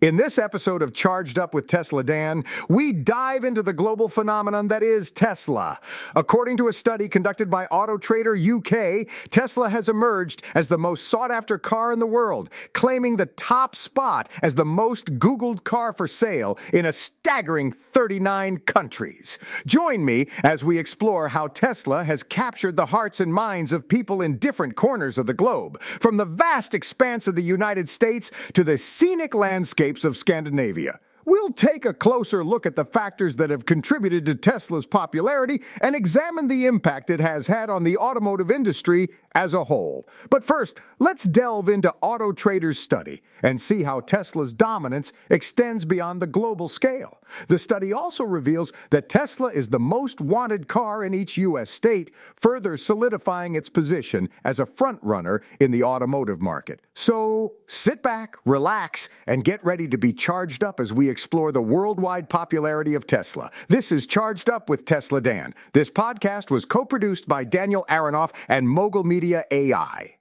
In this episode of Charged Up with Tesla Dan, we dive into the global phenomenon that is Tesla. According to a study conducted by AutoTrader UK, Tesla has emerged as the most sought after car in the world, claiming the top spot as the most Googled car for sale in a staggering 39 countries. Join me as we explore how Tesla has captured the hearts and minds of people in different corners of the globe, from the vast expanse of the United States to the scenic landscape of Scandinavia. We'll take a closer look at the factors that have contributed to Tesla's popularity and examine the impact it has had on the automotive industry as a whole. But first, let's delve into Auto Trader's study and see how Tesla's dominance extends beyond the global scale. The study also reveals that Tesla is the most wanted car in each U.S. state, further solidifying its position as a frontrunner in the automotive market. So sit back, relax, and get ready to be charged up as we explore the worldwide popularity of Tesla. This is Charged Up with Tesla Dan. This podcast was co produced by Daniel Aronoff and Mogul Media AI.